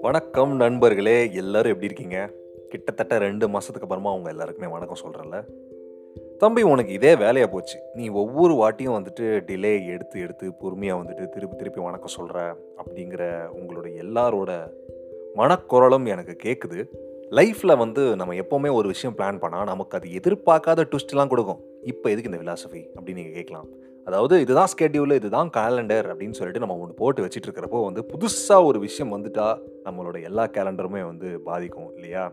வணக்கம் நண்பர்களே எல்லாரும் எப்படி இருக்கீங்க? கிட்டத்தட்ட ரெண்டு மாதத்துக்கு அப்புறமா அவங்க எல்லாருக்குமே வணக்கம் சொல்கிறேன்ல தம்பி உனக்கு இதே வேலையாக போச்சு. நீ ஒவ்வொரு வாட்டியும் வந்துட்டு டிலே எடுத்து எடுத்து பொறுமையாக வந்துட்டு திருப்பி திருப்பி வணக்கம் சொல்கிற அப்படிங்கிற உங்களோட எல்லாரோட மனக்குரலும் எனக்கு கேட்குது லைஃப்பில் வந்து நம்ம எப்போவுமே ஒரு விஷயம் பிளான் பண்ணால் நமக்கு அது எதிர்பார்க்காத ட்விஸ்ட்லாம் கொடுக்கும். இப்போ எதுக்கு இந்த விலாசபி அப்படின்னு நீங்கள் கேட்கலாம். அதாவது இதுதான் ஸ்கெட்யூல் இதுதான் கேலண்டர் அப்படின்னு சொல்லிட்டு நம்ம ஒன்று போட்டு வச்சுட்டு இருக்கிறப்போ வந்து புதுசாக ஒரு விஷயம் வந்துட்டா நம்மளோட எல்லா கேலண்டருமே வந்து பாதிக்கும் இல்லையா?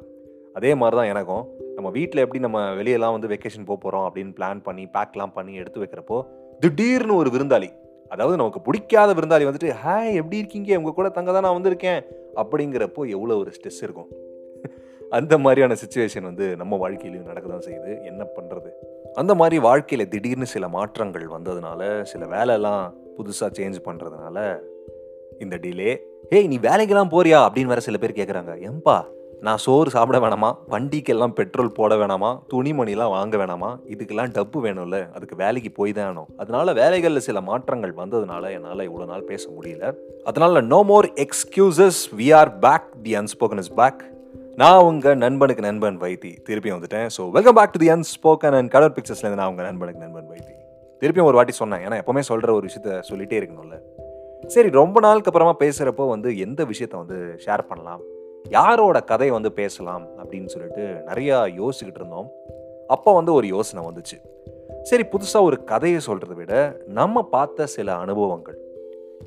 அதே மாதிரி தான் எனக்கும். நம்ம வீட்டில் எப்படி நம்ம வெளியெல்லாம் வந்து வெக்கேஷன் போக போகிறோம் அப்படின்னு பிளான் பண்ணி பேக்லாம் பண்ணி எடுத்து வைக்கிறப்போ திடீர்னு ஒரு விருந்தாளி அதாவது நமக்கு பிடிக்காத விருந்தாளி வந்துட்டு ஹே எப்படி இருக்கீங்க? உங்கள் கூட தங்க தான் நான் வந்திருக்கேன். அப்படிங்கிறப்போ எவ்வளோ ஒரு ஸ்ட்ரெஸ் இருக்கும். அந்த மாதிரியான சுச்சுவேஷன் வந்து நம்ம வாழ்க்கையிலையும் நடக்க தான் செய்யுது. என்ன பண்ணுறது அந்த மாதிரி வாழ்க்கையில் திடீர்னு சில மாற்றங்கள் வந்ததுனால சில வேலைலாம் புதுசாக சேஞ்ச் பண்ணுறதுனால இந்த டிலே ஏய் நீ வேலைக்கெல்லாம் போறியா? அப்படின்னு வேற சில பேர் கேட்குறாங்க ஏம்பா நான் சோறு சாப்பிட வேணாமா? வண்டிக்கெல்லாம் பெட்ரோல் போட வேணாமா? துணிமணிலாம் வாங்க வேணாமா? இதுக்கெல்லாம் டப்பு வேணும்ல அதுக்கு வேலைக்கு போய் தான் வேணும் அதனால வேலைகளில் சில மாற்றங்கள் வந்ததுனால என்னால் இவ்வளோ நாள் பேச முடியல. அதனால no more excuses we are back the unspoken is back நான் உங்கள் நண்பனுக்கு நண்பன் வைத்தி. திருப்பியும் வந்துட்டேன். So welcome back to the unspoken and colour பிக்சர்ஸ்லேருந்து நான் உங்கள் நண்பனுக்கு நண்பன் வைத்தி. திருப்பியும் ஒரு வாட்டி சொன்னேன். ஏன்னா எப்பவுமே சொல்கிற ஒரு விஷயத்த சொல்லிட்டே இருக்கணும்ல. சரி ரொம்ப நாளுக்கு அப்புறமா பேசுகிறப்போ வந்து எந்த விஷயத்த வந்து ஷேர் பண்ணலாம்? யாரோட கதையை வந்து பேசலாம்? அப்படின்னு சொல்லிட்டு நிறையா யோசிச்சுக்கிட்டு இருந்தோம். அப்போ வந்து ஒரு யோசனை வந்துச்சு. சரி புதுசாக ஒரு கதையை சொல்கிறத விட நம்ம பார்த்த சில அனுபவங்கள்.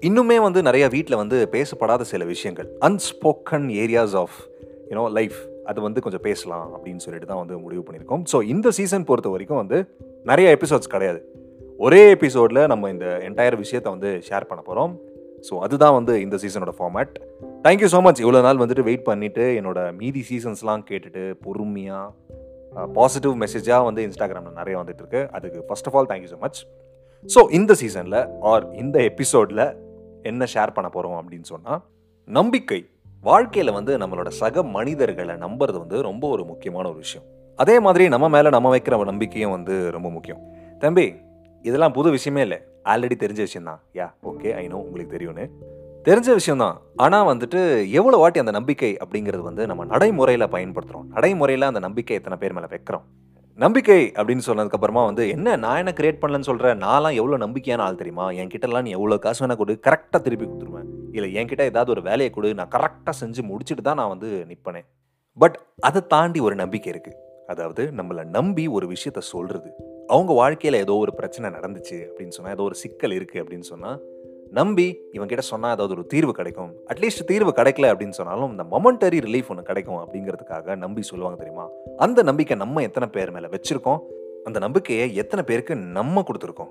இன்னுமே வந்து நிறைய வீட்டில் வந்து பேசப்படாத சில விஷயங்கள். Unspoken areas of you know life அது வந்து கொஞ்சம் பேசலாம் அப்படின்னு சொல்லிட்டு தான் வந்து முடிவு பண்ணியிருக்கோம். ஸோ இந்த சீசன் பொறுத்த வரைக்கும் வந்து நிறைய எபிசோட்ஸ் கிடையாது. ஒரே எபிசோடில் நம்ம இந்த என்டையர் விஷயத்தை வந்து ஷேர் பண்ண போகிறோம் ஸோ அதுதான் வந்து இந்த சீசனோட format thank you so much இவ்வளோ நாள் வந்துட்டு வெயிட் பண்ணிவிட்டு என்னோட மீதி சீசன்ஸ்லாம் கேட்டுட்டு பொறுமையாக பாசிட்டிவ் மெசேஜாக வந்து இன்ஸ்டாகிராமில் நிறைய வந்துட்டு இருக்கு அதுக்கு first of all thank you so much so இந்த சீசனில் ஆர் இந்த எபிசோடில் என்ன ஷேர் பண்ண போகிறோம் அப்படின்னு சொன்னால் நம்பிக்கை. வாழ்க்கையில் வந்து நம்மளோட சக மனிதர்களை நம்புறது வந்து ரொம்ப ஒரு முக்கியமான ஒரு விஷயம். அதே மாதிரி நம்ம மேலே நம்ம வைக்கிற நம்பிக்கையும் வந்து ரொம்ப முக்கியம். தம்பி இதெல்லாம் புது விஷயமே இல்லை. ஆல்ரெடி தெரிஞ்ச விஷயம் தான் யா ஓகே ஐ நோ உங்களுக்கு தெரியும்னு. தெரிஞ்ச விஷயம் தான் ஆனால் வந்துட்டு எவ்வளோ வாட்டி அந்த நம்பிக்கை அப்படிங்கிறது வந்து நம்ம நடைமுறையில் பயன்படுத்துகிறோம் நடைமுறையில் அந்த நம்பிக்கை எத்தனை பேர் மேலே வைக்கிறோம்? நம்பிக்கை அப்படின்னு சொன்னதுக்கப்புறமா வந்து என்ன நான் என்ன கிரியேட் பண்ணலன்னு சொல்கிறேன் நான்லாம் எவ்வளோ நம்பிக்கையான ஆள் தெரியுமா? என் கிட்டலாம் நீ எவ்வளோ காசு வேணால் கொடு கரெக்டாக திருப்பி கொடுத்துருவேன். இல்லை என்கிட்ட ஏதாவது ஒரு வேலையை கொடு நான் கரெக்டாக செஞ்சு முடிச்சுட்டு தான் நான் வந்து நிற்பனேன் பட் அதை தாண்டி ஒரு நம்பிக்கை இருக்குது அதாவது நம்மளை நம்பி ஒரு விஷயத்த சொல்கிறது அவங்க வாழ்க்கையில் ஏதோ ஒரு பிரச்சனை நடந்துச்சு அப்படின்னு சொன்னால் ஏதோ ஒரு சிக்கல் இருக்குது அப்படின்னு சொன்னால் நம்பி இவங்கிட்ட சொன்னால் ஏதாவது ஒரு தீர்வு கிடைக்கும். அட்லீஸ்ட் தீர்வு கிடைக்கல அப்படின்னு சொன்னாலும் இந்த மொமெண்டரி ரிலீஃப் ஒன்று கிடைக்கும் அப்படிங்கிறதுக்காக நம்பி சொல்லுவாங்க தெரியுமா? அந்த நம்பிக்கை நம்ம எத்தனை பேர் மேலே வச்சுருக்கோம்? அந்த நம்பிக்கையை எத்தனை பேருக்கு நம்ம கொடுத்துருக்கோம்?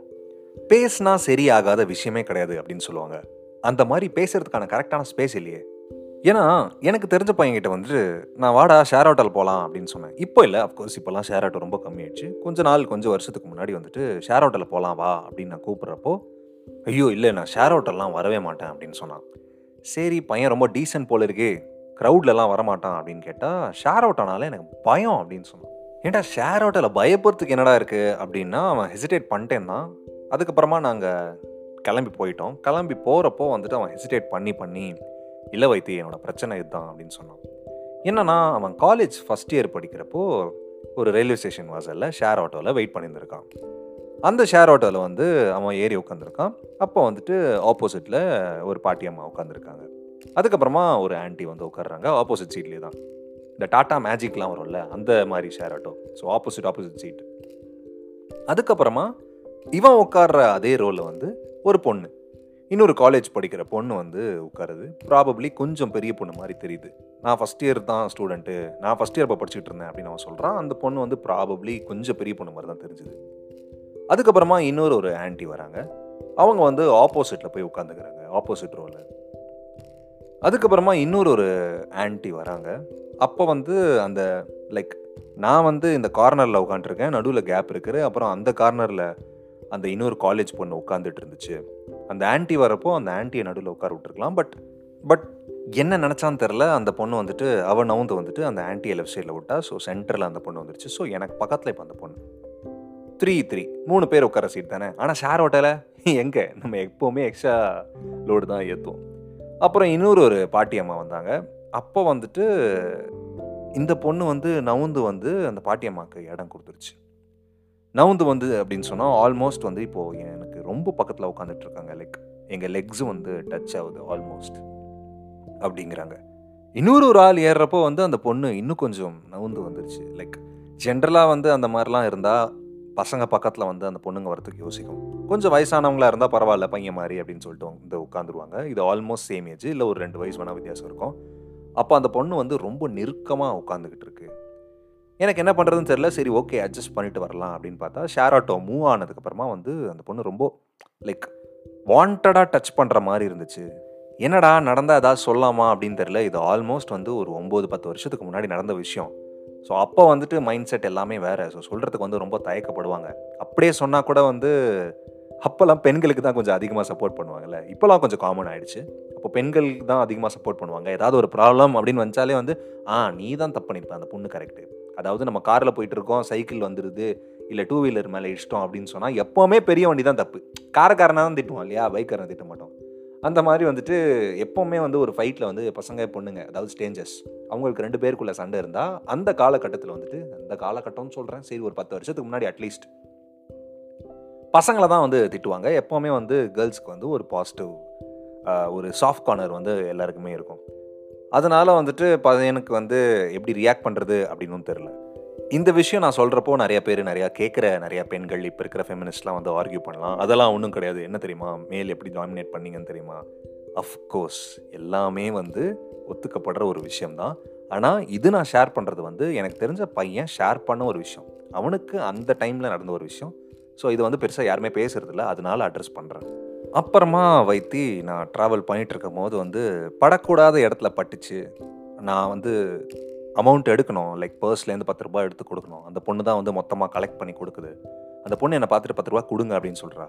பேசினா சரியாகாத விஷயமே கிடையாது அப்படின்னு சொல்லுவாங்க. அந்த மாதிரி பேசுறதுக்கான கரெக்டான ஸ்பேஸ் இல்லையே. ஏன்னா எனக்கு தெரிஞ்ச பையன்கிட்ட வந்துட்டு நான் வாடா ஷேர் ஆட்டோவில் போகலாம் அப்படின்னு சொன்னேன். இப்போ இல்லை அஃப்கோர்ஸ் இப்போல்லாம் ஷேர் ஆட்டோ ரொம்ப கம்மியாயிடுச்சு. கொஞ்ச நாள் கொஞ்சம் வருஷத்துக்கு முன்னாடி வந்துட்டு ஷேர் ஆட்டோவில் போகலாம் வா அப்படின்னு நான் கூப்பிட்றப்போ ஐயோ இல்லை நான் ஷேர் ஆட்டோலாம் வரவே மாட்டேன் அப்படின்னு சொன்னான். சரி பையன் ரொம்ப டீசென்ட் போல இருக்கே க்ரௌட்லலாம் வரமாட்டான் அப்படின்னு கேட்டால் ஷேர் ஆட்டோனால எனக்கு பயம் அப்படின்னு சொன்னான். ஏன்டா ஷேர் ஆட்டோவில் பயப்படுறதுக்கு என்னடா இருக்குது அப்படின்னா அவன் ஹெசிடேட் பண்ணிட்டேன் தான். அதுக்கப்புறமா நாங்கள் கிளம்பி போயிட்டோம். கிளம்பி போகிறப்போ வந்துட்டு அவன் ஹெசிடேட் பண்ணி பண்ணி இல்லை வைத்தி என்னோடய பிரச்சனை இதுதான் அப்படின்னு சொன்னான். என்னன்னா அவன் காலேஜ் ஃபஸ்ட் இயர் படிக்கிறப்போ ஒரு ரயில்வே ஸ்டேஷன் வாசலில் ஷேர் ஆட்டோவில் வெயிட் பண்ணியிருந்திருக்கான் அந்த ஷேர் ஆட்டோவில் வந்து அவன் ஏறி உட்காந்துருக்கான் அப்போ வந்துட்டு ஆப்போசிட்டில் ஒரு பாட்டி அம்மா உட்காந்துருக்காங்க அதுக்கப்புறமா ஒரு ஆன்ட்டி வந்து உட்காடுறாங்க ஆப்போசிட் சீட்லேயே தான். இந்த டாட்டா மேஜிக்லாம் வரும்ல அந்த மாதிரி share auto. So opposite opposite seat. அதுக்கப்புறமா இவன் உட்கார்ற அதே ரோலில் வந்து ஒரு பொண்ணு. இன்னொரு காலேஜ் படிக்கிற பொண்ணு வந்து உட்காருது ப்ராபப்ளி கொஞ்சம் பெரிய பொண்ணு மாதிரி தெரியுது. நான் ஃபஸ்ட் இயர் தான் ஸ்டூடெண்ட்டு நான் ஃபஸ்ட் இயர் இப்போ படிச்சுட்டு இருந்தேன் அப்படின்னு அவன் சொல்கிறான் அந்த பொண்ணு வந்து ப்ராபப்ளி கொஞ்சம் பெரிய பொண்ணு மாதிரி தான் தெரிஞ்சுது. அதுக்கப்புறமா இன்னொரு ஒரு ஆன்ட்டி வராங்க. அவங்க வந்து ஆப்போசிட்டில் போய் உட்காந்துக்கிறாங்க. ஆப்போசிட் ரோவில் அதுக்கப்புறமா இன்னொரு ஒரு ஆன்ட்டி வராங்க. அப்போ வந்து அந்த லைக் நான் வந்து இந்த கார்னரில் உட்காந்துருக்கேன். நடுவில் கேப் இருக்குது. அப்புறம் அந்த கார்னரில் அந்த இன்னொரு காலேஜ் பொண்ணு உட்காந்துட்டு இருந்துச்சு அந்த ஆன்ட்டி வரப்போ அந்த ஆன்ட்டியை நடுவில் உட்கார விட்டுருக்கலாம். பட் பட் என்ன நினச்சான்னு தெரில அந்த பொண்ணு வந்துட்டு அவன் நவுந்து வந்துட்டு அந்த ஆன்டியை லெஃப்ட் சைடில் விட்டா. ஸோ சென்டரில் அந்த பொண்ணு வந்துருச்சு. ஸோ எனக்கு பக்கத்தில் இப்போ அந்த பொண்ணு. த்ரீ த்ரீ மூணு பேர் உட்கார சீட் தானே? ஆனால் ஷேர் ஓட்டலை எங்கே? நம்ம எப்போவுமே எக்ஸ்ட்ரா லோடு தான் ஏற்றுவோம் அப்புறம் இன்னொரு ஒரு பாட்டி அம்மா வந்தாங்க. அப்போ வந்துட்டு இந்த பொண்ணு வந்து நவுந்து வந்து அந்த பாட்டி அம்மாவுக்கு இடம் கொடுத்துருச்சு. நவுந்து வந்து அப்படின்னு சொன்னால் ஆல்மோஸ்ட் வந்து இப்போது எனக்கு ரொம்ப பக்கத்தில் உட்காந்துட்டு இருக்காங்க. லைக் எங்கள் லெக்ஸும் வந்து டச் ஆகுது ஆல்மோஸ்ட் அப்படிங்கிறாங்க. இன்னொரு ஒரு ஆள் ஏறுறப்போ வந்து அந்த பொண்ணு இன்னும் கொஞ்சம் நவுந்து வந்துருச்சு. லைக் ஜென்ரலாக வந்து அந்த மாதிரிலாம் இருந்தால் பசங்க பக்கத்தில் வந்து அந்த பொண்ணுங்க வரத்துக்கு யோசிக்கும். கொஞ்சம் வயசானவங்களா இருந்தால் பரவாயில்ல பையன் மாதிரி அப்படின்னு சொல்லிட்டு வந்து உட்காந்துருவாங்க. இது ஆல்மோஸ்ட் சேம் ஏஜ் இல்லை ஒரு ரெண்டு வயசு வேணால் வித்தியாசம் இருக்கும். அப்போ அந்த பொண்ணு வந்து ரொம்ப நெருக்கமாக உட்காந்துக்கிட்டு இருக்கு. எனக்கு என்ன பண்ணுறதுன்னு தெரியல சரி ஓகே அட்ஜஸ்ட் பண்ணிட்டு வரலாம் அப்படின்னு பார்த்தா ஷேர் ஆட்டோ மூவ் ஆனதுக்கப்புறமா வந்து அந்த பொண்ணு ரொம்ப லைக் வாண்டடாக டச் பண்ணுற மாதிரி இருந்துச்சு. என்னடா நடந்தால் ஏதாவது சொல்லலாமா அப்படின்னு தெரில இது ஆல்மோஸ்ட் வந்து ஒரு ஒம்பது பத்து வருஷத்துக்கு முன்னாடி நடந்த விஷயம். ஸோ அப்போ வந்துட்டு மைண்ட் செட் எல்லாமே வேறு. ஸோ சொல்கிறதுக்கு வந்து ரொம்ப தயக்கப்படுவாங்க. அப்படியே சொன்னால் கூட வந்து அப்போல்லாம் பெண்களுக்கு தான் கொஞ்சம் அதிகமாக சப்போர்ட் பண்ணுவாங்கல்ல. இப்போல்லாம் கொஞ்சம் காமன் ஆகிடுச்சு அப்போ பெண்கள் தான் அதிகமாக சப்போர்ட் பண்ணுவாங்க. ஏதாவது ஒரு ப்ராப்ளம் அப்படின்னு வந்தாலே வந்து ஆ நீ தான் தப்பு பண்ணியிருப்ப அந்த பொண்ணு கரெக்டு அதாவது நம்ம காரில் போயிட்டு இருக்கோம் சைக்கிள் வந்துடுது இல்லை டூ வீலர் மேலே இஷ்டம் அப்படின்னு சொன்னால் எப்போவுமே பெரிய வண்டி தான் தப்பு. காரக்காரனாக தான் திட்டுவோம் இல்லையா? பைக்காரனை திட்ட மாட்டோம் அந்த மாதிரி வந்துட்டு எப்போவுமே வந்து ஒரு ஃபைட்டில் வந்து பசங்க பொண்ணுங்க அதாவது ஸ்டேஞ்சஸ் அவங்களுக்கு ரெண்டு பேருக்குள்ள சண்டை இருந்தால் அந்த காலகட்டத்தில் வந்துட்டு அந்த காலகட்டம்னு சொல்கிறேன் சரி ஒரு பத்து வருஷத்துக்கு முன்னாடி அட்லீஸ்ட் பசங்களை தான் வந்து திட்டுவாங்க. எப்போவுமே வந்து கேர்ள்ஸ்க்கு வந்து ஒரு பாசிட்டிவ் ஒரு சாஃப்ட் கார்னர் வந்து எல்லாருக்குமே இருக்கும். அதனால் வந்துட்டு பையனுக்கு வந்து எப்படி ரியாக்ட் பண்ணுறது அப்படின்னு தெரில இந்த விஷயம் நான் சொல்கிறப்போ நிறைய பேர் நிறையா கேட்குற நிறையா பெண்கள் இப்போ இருக்கிற ஃபெமினிஸ்ட்லாம் வந்து ஆர்கியூ பண்ணலாம். அதெல்லாம் ஒன்றும் கிடையாது. என்ன தெரியுமா? மேல் எப்படி டாமினேட் பண்ணீங்கன்னு தெரியுமா? அஃப்கோர்ஸ் எல்லாமே வந்து ஒத்துக்கப்படுற ஒரு விஷயம்தான். ஆனால் இது நான் ஷேர் பண்ணுறது வந்து எனக்கு தெரிஞ்ச பையன் ஷேர் பண்ண ஒரு விஷயம். அவனுக்கு அந்த டைமில் நடந்த ஒரு விஷயம். ஸோ இது வந்து பெருசாக யாருமே பேசுறதில்ல. அதனால அட்ரஸ் பண்ணுறேன் அப்புறமா வைத்தி நான் ட்ராவல் பண்ணிகிட்டு இருக்கும் போது வந்து படக்கூடாத இடத்துல பட்டுச்சு. நான் வந்து அமௌண்ட் எடுக்கணும். லைக் பர்ஸ்லேருந்து பத்து ரூபாய் எடுத்து கொடுக்கணும். அந்த பொண்ணு தான் வந்து மொத்தமாக கலெக்ட் பண்ணி கொடுக்குது. அந்த பொண்ணு என்னை பார்த்துட்டு பத்து ரூபா கொடுங்க அப்படின்னு சொல்கிறா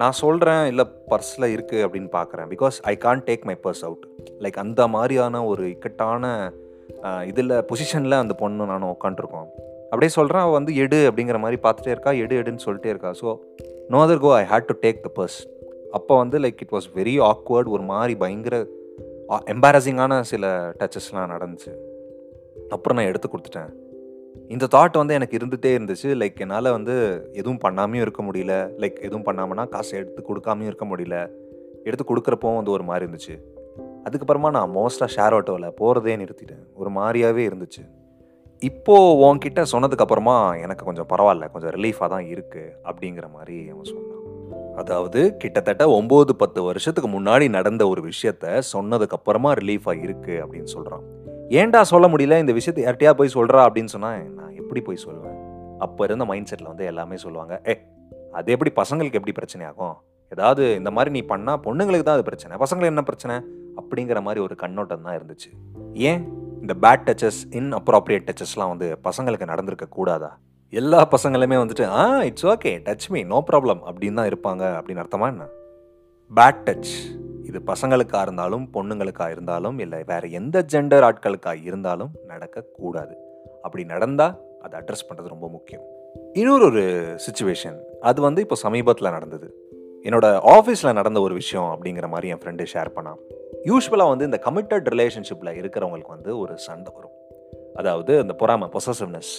நான் சொல்கிறேன் இல்லை பர்ஸில் இருக்குது அப்படின்னு பார்க்குறேன். Because I can take my purse out like அந்த மாதிரியான ஒரு இக்கட்டான இதில் பொசிஷனில் அந்த பொண்ணு நானும் உட்காண்ட்ருக்கோம் அப்படியே சொல்கிறேன் அவள் வந்து எடு அப்படிங்கிற மாதிரி பார்த்துட்டே இருக்கா. எடு எடுன்னு சொல்லிட்டே இருக்கா. So no other go I had to take the purse அப்போ வந்து like it was very awkward ஒரு மாதிரி பயங்கர எம்பாரசிங்கான சில டச்சஸ்லாம் நடந்துச்சு. அப்புறம் நான் எடுத்து கொடுத்துட்டேன். இந்த தாட் வந்து எனக்கு இருந்துகிட்டே இருந்துச்சு. லைக் என்னால் வந்து எதுவும் பண்ணாமையும் இருக்க முடியல. லைக் எதுவும் பண்ணாமனா காசு எடுத்து கொடுக்காமையும் இருக்க முடியல. எடுத்து கொடுக்குறப்போ வந்து ஒரு மாதிரி இருந்துச்சு. அதுக்கப்புறமா நான் மோஸ்ட்டாக ஷேர் ஆட்டோவில் போகிறதே நிறுத்திட்டேன். ஒரு மாதிரியாகவே இருந்துச்சு. இப்போது உன்கிட்ட சொன்னதுக்கப்புறமா எனக்கு கொஞ்சம் பரவாயில்ல. கொஞ்சம் ரிலீஃபாக தான் இருக்குது அப்படிங்கிற மாதிரி அவன் சொன்னான். அதாவது கிட்டத்தட்ட ஒம்பது பத்து வருஷத்துக்கு முன்னாடி நடந்த ஒரு விஷயத்த சொன்னதுக்கப்புறமா ரிலீஃபாக இருக்குது அப்படின்னு சொல்கிறான் ஏன்டா சொல்ல முடியல? இந்த விஷயத்தை யார்ட்டையா போய் சொல்கிறா அப்படின்னு சொன்னால் நான் எப்படி போய் சொல்லுவேன் அப்போ இருந்த மைண்ட் செட்டில் வந்து எல்லாமே சொல்லுவாங்க ஏ அது எப்படி பசங்களுக்கு எப்படி பிரச்சனை ஆகும்? ஏதாவது இந்த மாதிரி நீ பண்ணால் பொண்ணுங்களுக்கு தான் அது பிரச்சனை. பசங்களுக்கு என்ன பிரச்சனை? அப்படிங்கிற மாதிரி ஒரு கண்ணோட்டம் தான் இருந்துச்சு. ஏன்? இந்த பேட் டச்சஸ் இன் அப்ராப்ரியேட் டச்சஸ்லாம் வந்து பசங்களுக்கு நடந்திருக்க கூடாதா? எல்லா பசங்களுமே வந்துட்டு ஆ it's okay touch me no problem அப்படின்னு தான் இருப்பாங்க. அப்படின்னு அர்த்தமா என்ன? பேட் டச் இது பசங்களுக்காக இருந்தாலும் பொண்ணுங்களுக்காக இருந்தாலும் இல்லை வேறு எந்த ஜெண்டர் ஆட்களுக்காக இருந்தாலும் நடக்கக்கூடாது. அப்படி நடந்தால் அதை அட்ரஸ் பண்ணுறது ரொம்ப முக்கியம். இன்னொரு ஒரு சுச்சுவேஷன் அது வந்து இப்போ சமீபத்தில் நடந்தது. என்னோட ஆஃபீஸில் நடந்த ஒரு விஷயம் அப்படிங்கிற மாதிரி என் ஃப்ரெண்டு ஷேர் பண்ணான். யூஸ்வலாக வந்து இந்த கமிட்டட் ரிலேஷன்ஷிப்பில் இருக்கிறவங்களுக்கு வந்து ஒரு சண்டை வரும். அதாவது அந்த பொறாமை பொசசிவ்னஸ்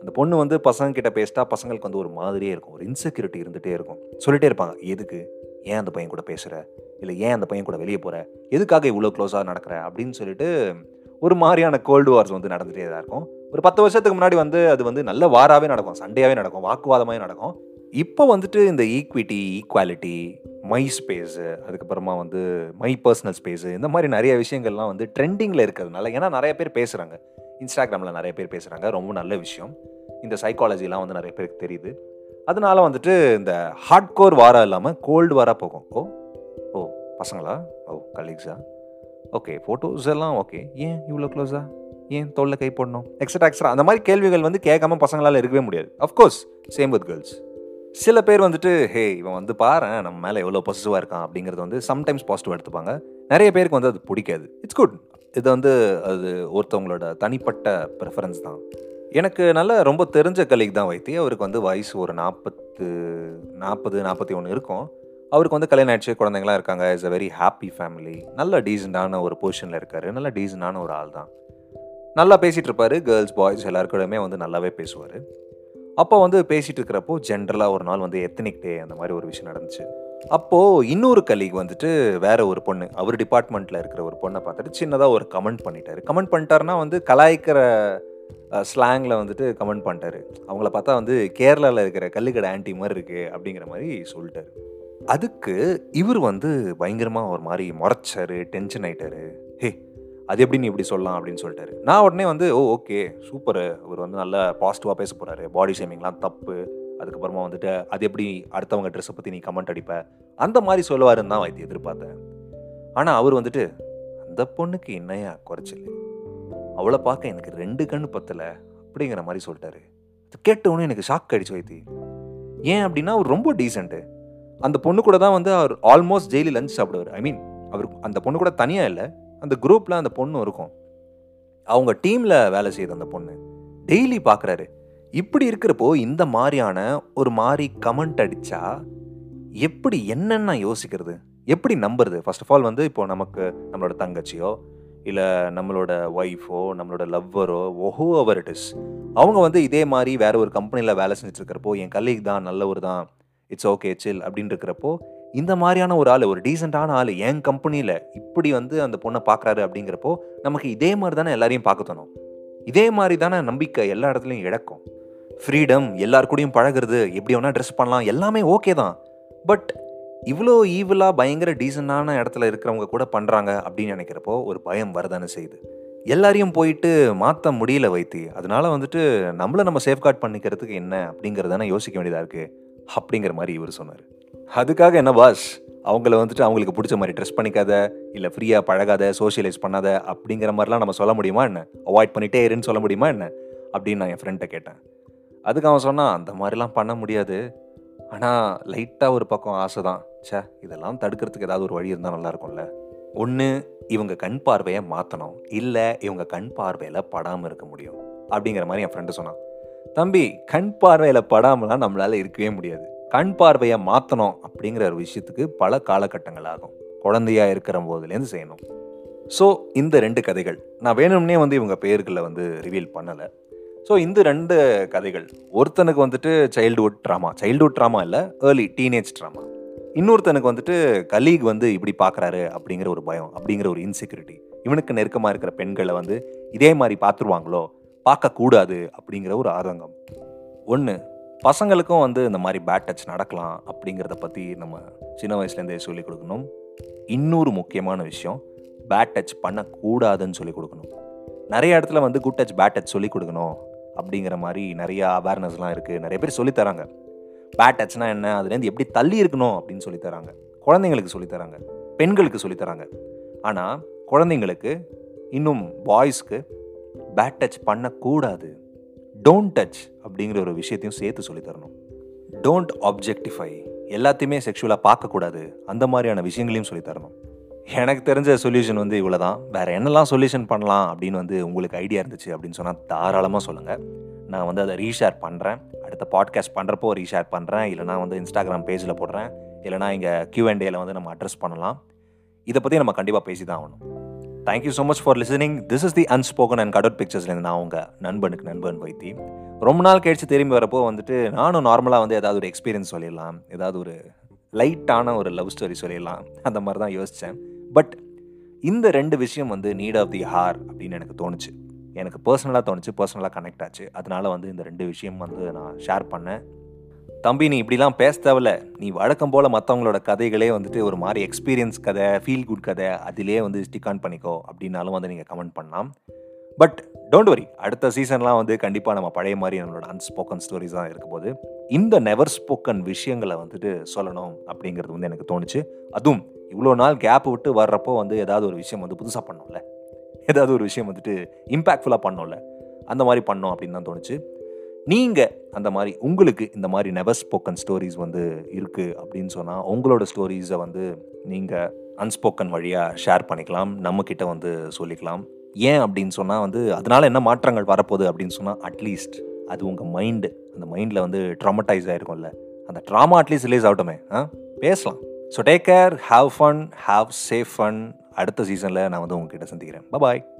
அந்த பொண்ணு வந்து பசங்க கிட்ட பேசிட்டா பசங்களுக்கு வந்து ஒரு மாதிரியே இருக்கும். ஒரு இன்செக்யூரிட்டி இருந்துகிட்டே இருக்கும். சொல்லிகிட்டே இருப்பாங்க எதுக்கு? ஏன் அந்த பையன் கூட பேசுகிற இல்லை ஏன் அந்த பையன் கூட வெளியே போகிற எதுக்காக இவ்வளோ க்ளோஸாக நடக்கிற? அப்படின்னு சொல்லிட்டு ஒரு மாதிரியான கோல்டு வார்ஸ் வந்து நடந்துகிட்டே தான் இருக்கும். ஒரு பத்து வருஷத்துக்கு முன்னாடி வந்து அது வந்து நல்ல வாராகவே நடக்கும் சண்டையாகவே நடக்கும் வாக்குவாதமாகவே நடக்கும். இப்போ வந்துட்டு இந்த ஈக்விட்டி ஈக்குவாலிட்டி மை ஸ்பேஸு அதுக்கப்புறமா வந்து மை பர்சனல் ஸ்பேஸு இந்த மாதிரி நிறைய விஷயங்கள்லாம் வந்து ட்ரெண்டிங்கில் இருக்கிறதுனால ஏன்னா நிறைய பேர் பேசுகிறாங்க இன்ஸ்டாகிராமில் நிறைய பேர் பேசுகிறாங்க ரொம்ப நல்ல விஷயம். இந்த சைக்காலஜிலாம் வந்து நிறைய பேருக்கு தெரியுது. அதனால வந்துட்டு இந்த ஹார்ட் கோர் வாரம் இல்லாமல் கோல்டு வாராக போகும். ஓ பசங்களா? ஓ கலீக்ஸா ஓகே ஃபோட்டோஸ் எல்லாம் ஓகே ஏன் இவ்வளோ க்ளோஸா ஏன் தோளில் கை போடணும்? எக்ஸ்ட்ரா எக்ஸ்ட்ரா அந்த மாதிரி கேள்விகள் வந்து கேட்காம பசங்களால் இருக்கவே முடியாது. அஃப்கோர்ஸ் சேம் வித் கேர்ள்ஸ் சில பேர் வந்துட்டு ஹே இவன் வந்து பாரு நம்ம மேலே எவ்வளோ பாசிட்டிவாக இருக்கான் அப்படிங்கிறது வந்து சம்டைம்ஸ் பாசிட்டிவ் எடுத்துப்பாங்க. நிறைய பேருக்கு வந்து அது பிடிக்காது. இட்ஸ் குட் இது வந்து அது ஒருத்தவங்களோட தனிப்பட்ட ப்ரிஃபரன்ஸ் தான். எனக்கு நல்ல ரொம்ப தெரிஞ்ச கலீக் தான் வைத்தி அவருக்கு வந்து வயசு ஒரு நாற்பத்து நாற்பது நாற்பத்தி ஒன்று இருக்கும். அவருக்கு வந்து கல்யாணம் ஆயிடுச்சு குழந்தைங்களாம் இருக்காங்க. Is a very happy family நல்ல டீசெண்டான ஒரு பொசிஷனில் இருக்கார். நல்ல டீசெண்டான ஒரு ஆள் தான். நல்லா பேசிகிட்டு இருப்பார். கேர்ள்ஸ் பாய்ஸ் எல்லாருக்கூடமே வந்து நல்லாவே பேசுவார். அப்போ வந்து பேசிகிட்டு இருக்கிறப்போ ஜென்ரலாக ஒரு நாள் வந்து எத்தனிக் டே அந்த மாதிரி ஒரு விஷயம் நடந்துச்சு. அப்போது இன்னொரு கலீக் வந்துட்டு வேற ஒரு பொண்ணு அவர் டிபார்ட்மெண்ட்டில் இருக்கிற ஒரு பொண்ணை பார்த்துட்டு சின்னதாக ஒரு கமெண்ட் பண்ணிட்டாரு. கமெண்ட் பண்ணிட்டாருன்னா வந்து கலாய்க்கிற ஸ்லாங்கில் வந்துட்டு கமெண்ட் பண்ணிட்டாரு. அவங்கள பார்த்தா வந்து கேரளாவில் இருக்கிற கல்லுக்கடை ஆன்டி மாதிரி இருக்குது அப்படிங்கிற மாதிரி சொல்லிட்டாரு. அதுக்கு இவர் வந்து பயங்கரமாக ஒரு மாதிரி முறைச்சாரு டென்ஷன் ஆயிட்டாரு. ஹே அது எப்படி நீ இப்படி சொல்லலாம்? அப்படின்னு சொல்லிட்டாரு. நான் உடனே வந்து ஓ ஓகே சூப்பர். அவர் வந்து நல்லா பாசிட்டிவாக பேச போகிறாரு பாடி ஷேமிங்லாம் தப்பு. அதுக்கப்புறமா வந்துட்டு அது எப்படி அடுத்தவங்க ட்ரெஸ்ஸை பற்றி நீ கமெண்ட் அடிப்ப? அந்த மாதிரி சொல்லுவாருன்னு தான் வைத்து எதிர்பார்த்தேன். ஆனால் அவர் வந்துட்டு அந்த பொண்ணுக்கு என்னையா குறைச்சல்? அவளை பார்க்க எனக்கு ரெண்டு கண்ணு பத்தலை. அப்படிங்கிற மாதிரி சொல்லிட்டாரு. அது கேட்டவொன்னே எனக்கு ஷாக் அடிச்சு வைத்தி ஏன் அப்படின்னா அவர் ரொம்ப டீசெண்ட்டு அந்த பொண்ணு கூட தான் வந்து அவர் ஆல்மோஸ்ட் டெய்லி லஞ்ச் சாப்பிடுவார். ஐ மீன் அவர் அந்த பொண்ணு கூட தனியாக இல்லை. அந்த குரூப்பில் அந்த பொண்ணு இருக்கும். அவங்க டீமில் வேலை செய்யுது அந்த பொண்ணு டெய்லி பார்க்குறாரு இப்படி இருக்கிறப்போ இந்த மாதிரியான ஒரு மாதிரி கமெண்ட் அடித்தா எப்படி என்னென்ன யோசிக்கிறது? எப்படி நம்புறது? ஃபர்ஸ்ட் ஆஃப் ஆல் வந்து இப்போ நமக்கு நம்மளோட தங்கச்சியோ இல்லை நம்மளோட ஒய்ஃபோ நம்மளோட லவ்வரோ ஒஹோ அவர் இட் இஸ் அவங்க வந்து இதே மாதிரி வேற ஒரு கம்பெனியில் வேலை செஞ்சுட்டு இருக்கிறப்போ என் கலீக் தான் நல்லவர் தான் இட்ஸ் ஓகே சில் அப்படின்னு இருக்கிறப்போ இந்த மாதிரியான ஒரு ஆள் ஒரு டீசெண்டான ஆள் என் கம்பெனியில் இப்படி வந்து அந்த பொண்ணை பார்க்குறாரு அப்படிங்கிறப்போ நமக்கு இதே மாதிரி தானே எல்லாரையும் பார்க்க தோணும். இதே மாதிரி தானே நம்பிக்கை எல்லா இடத்துலையும் இழக்கும். ஃப்ரீடம் எல்லார் கூடயும் பழகுறது எப்படி வேணால் ட்ரெஸ் பண்ணலாம் எல்லாமே ஓகே தான். பட் இவ்வளோ ஈவலாக பயங்கர டீசெண்டான இடத்துல இருக்கிறவங்க கூட பண்ணுறாங்க அப்படின்னு நினைக்கிறப்போ ஒரு பயம் வரதானே செய்யுது. எல்லாரையும் போயிட்டு மாற்ற முடியல வைத்தி. அதனால வந்துட்டு நம்மளை நம்ம சேஃப்கார்ட் பண்ணிக்கிறதுக்கு என்ன அப்படிங்கிறதான யோசிக்க வேண்டியதாக இருக்குது அப்படிங்கிற மாதிரி இவர் சொன்னார். அதுக்காக என்ன பாஸ் அவங்கள வந்துட்டு அவங்களுக்கு பிடிச்ச மாதிரி ட்ரெஸ் பண்ணிக்காத இல்லை ஃப்ரீயாக பழகாத சோஷியலைஸ் பண்ணாத அப்படிங்கிற மாதிரிலாம் நம்ம சொல்ல முடியுமா என்ன? அவாய்ட் பண்ணிட்டே இருன்னு சொல்ல முடியுமா என்ன? அப்படின்னு நான் என் ஃப்ரெண்ட்டை கேட்டேன். அதுக்கு அவன் சொன்னான் அந்த மாதிரிலாம் பண்ண முடியாது. ஆனால் லைட்டாக ஒரு பக்கம் ஆசை தான். சே இதெல்லாம் தடுக்கிறதுக்கு ஏதாவது ஒரு வழி இருந்தால் நல்லாயிருக்கும்ல ஒன்று இவங்க கண் பார்வையை மாற்றணும் இல்லை இவங்க கண் பார்வையில் படாமல் இருக்க முடியும். அப்படிங்கிற மாதிரி என் ஃப்ரெண்டு சொன்னான். தம்பி கண் பார்வையில் படாமலாம் நம்மளால் இருக்கவே முடியாது. கண் பார்வையை மாற்றணும் அப்படிங்கிற ஒரு விஷயத்துக்கு பல காலகட்டங்கள் ஆகும் குழந்தையா இருக்கிற போதுலேருந்து செய்யணும். ஸோ இந்த ரெண்டு கதைகள். நான் வேணும்னே வந்து இவங்க பேர்களை வந்து ரிவீல் பண்ணலை. ஸோ இந்த ரெண்டு கதைகள். ஒருத்தனுக்கு வந்துட்டு சைல்டுஹுட் ட்ராமா சைல்டுஹுட் ட்ராமா இல்லை ஏர்லி டீனேஜ் ட்ராமா இன்னொருத்தனுக்கு வந்துட்டு கலீக் வந்து இப்படி பார்க்குறாரு அப்படிங்கிற ஒரு பயம் அப்படிங்கிற ஒரு இன்செக்யூரிட்டி இவனுக்கு நெருக்கமாக இருக்கிற பெண்களை வந்து இதே மாதிரி பார்த்துருவாங்களோ பார்க்கக்கூடாது அப்படிங்கிற ஒரு ஆதங்கம். ஒன்று பசங்களுக்கும் வந்து இந்த மாதிரி பேட் டச் நடக்கலாம் அப்படிங்கிறத பற்றி நம்ம சின்ன வயசுலேருந்தே சொல்லிக் கொடுக்கணும். இன்னொரு முக்கியமான விஷயம் பேட் டச் பண்ணக்கூடாதுன்னு சொல்லிக் கொடுக்கணும். நிறைய இடத்துல வந்து குட் டச் பேட் டச் சொல்லிக் கொடுக்கணும் அப்படிங்கிற மாதிரி நிறையா அவேர்னஸ்லாம் இருக்குது நிறைய பேர் சொல்லித் தராங்க. பேட் டச்னா என்ன? அதுலேருந்து எப்படி தள்ளி இருக்கணும் அப்படின்னு சொல்லித்தராங்க குழந்தைங்களுக்கு சொல்லித் தராங்க. பெண்களுக்கு சொல்லித் தராங்க. ஆனால் குழந்தைங்களுக்கு இன்னும் பாய்ஸ்க்கு பேட் டச் பண்ணக்கூடாது. டோன்ட் டச் அப்படிங்கிற ஒரு விஷயத்தையும் சேர்த்து சொல்லித்தரணும். டோன்ட் ஆப்ஜெக்டிஃபை எல்லாத்தையுமே செக்ஷுவலாக பார்க்கக்கூடாது. அந்த மாதிரியான விஷயங்களையும் சொல்லித் தரணும் எனக்கு தெரிஞ்ச சொல்யூஷன் வந்து இவ்வளோ தான் வேறு என்னெல்லாம் சொல்யூஷன் பண்ணலாம் அப்படின்னு வந்து உங்களுக்கு ஐடியா இருந்துச்சு அப்படின்னு சொன்னால் தாராளமாக சொல்லுங்கள் நான் வந்து அதை ரீஷேர் பண்ணுறேன் அடுத்த பாட்காஸ்ட் பண்ணுறப்போ ரீஷேர் பண்ணுறேன் இல்லைனா வந்து இன்ஸ்டாகிராம் பேஜில் போடுறேன். இல்லைனா இங்கே கியூஎன்டேல வந்து நம்ம அட்ரஸ் பண்ணலாம். இதை பற்றி நம்ம கண்டிப்பாக பேசி தான் ஆகணும். Thank you so much for listening this is the unspoken and cutout பிக்சர்ஸ்லேருந்து நான் உங்கள் நண்பனுக்கு நண்பன் வைத்தி. ரொம்ப நாள் கழிச்சு திரும்பி வரப்போ வந்துட்டு நானும் நார்மலாக வந்து ஏதாவது ஒரு எக்ஸ்பீரியன்ஸ் சொல்லிடலாம். ஏதாவது ஒரு லைட்டான ஒரு லவ் ஸ்டோரி சொல்லிடலாம். அந்த மாதிரி தான் யோசித்தேன் பட் இந்த ரெண்டு விஷயம் வந்து நீட் ஆஃப் தி ஹார் அப்படின்னு எனக்கு தோணுச்சு. எனக்கு பர்சனலாக தோணுச்சு பர்சனலாக கனெக்ட் ஆச்சு. அதனால வந்து இந்த ரெண்டு விஷயம் வந்து நான் ஷேர் பண்ணேன். தம்பி நீ இப்படிலாம் பேச தேவையில்ல. நீ வழக்கம் போல் மற்றவங்களோட கதைகளே வந்துட்டு ஒரு மாதிரி எக்ஸ்பீரியன்ஸ் கதை ஃபீல் குட் கதை அதிலே வந்து ஸ்டிக் ஆன் பண்ணிக்கோ அப்படின்னாலும் வந்து நீங்கள் கமெண்ட் பண்ணலாம். பட் டோன்ட் வரி அடுத்த சீசன்லாம் வந்து கண்டிப்பாக நம்ம பழைய மாதிரி நம்மளோட அன்ஸ்போக்கன் ஸ்டோரிஸ் தான் இருக்கும்போது போது இந்த நெவர் ஸ்போக்கன் விஷயங்களை வந்துட்டு சொல்லணும் அப்படிங்கிறது வந்து எனக்கு தோணுச்சு. அதுவும் இவ்வளோ நாள் கேப் விட்டு வர்றப்போ வந்து ஏதாவது ஒரு விஷயம் வந்து புதுசாக பண்ணோம்ல ஏதாவது ஒரு விஷயம் வந்துட்டு இம்பேக்ட்ஃபுல்லாக பண்ணோம்ல அந்த மாதிரி பண்ணோம் அப்படின்னு தான் தோணுச்சு. நீங்கள் அந்த மாதிரி உங்களுக்கு இந்த மாதிரி நெவர் ஸ்போக்கன் ஸ்டோரிஸ் வந்து இருக்குது அப்படின்னு சொன்னால் உங்களோட ஸ்டோரிஸை வந்து நீங்கள் அன்ஸ்போக்கன் வழியாக ஷேர் பண்ணிக்கலாம் நம்மக்கிட்ட வந்து சொல்லிக்கலாம். ஏன் அப்படின்னு சொன்னால் வந்து அதனால என்ன மாற்றங்கள் வரப்போகுது அப்படின்னு சொன்னால் அட்லீஸ்ட் அது உங்கள் மைண்டு அந்த மைண்டில் வந்து ட்ராமடைஸ் ஆகிருக்கும்ல அந்த ட்ராமா அட்லீஸ்ட் ரிலீஸ் ஆகட்டுமே. ஆ? பேசலாம். So take care have fun have safe fun அடுத்த சீசனில் நான் வந்து உங்ககிட்ட சந்திக்கிறேன். பாய்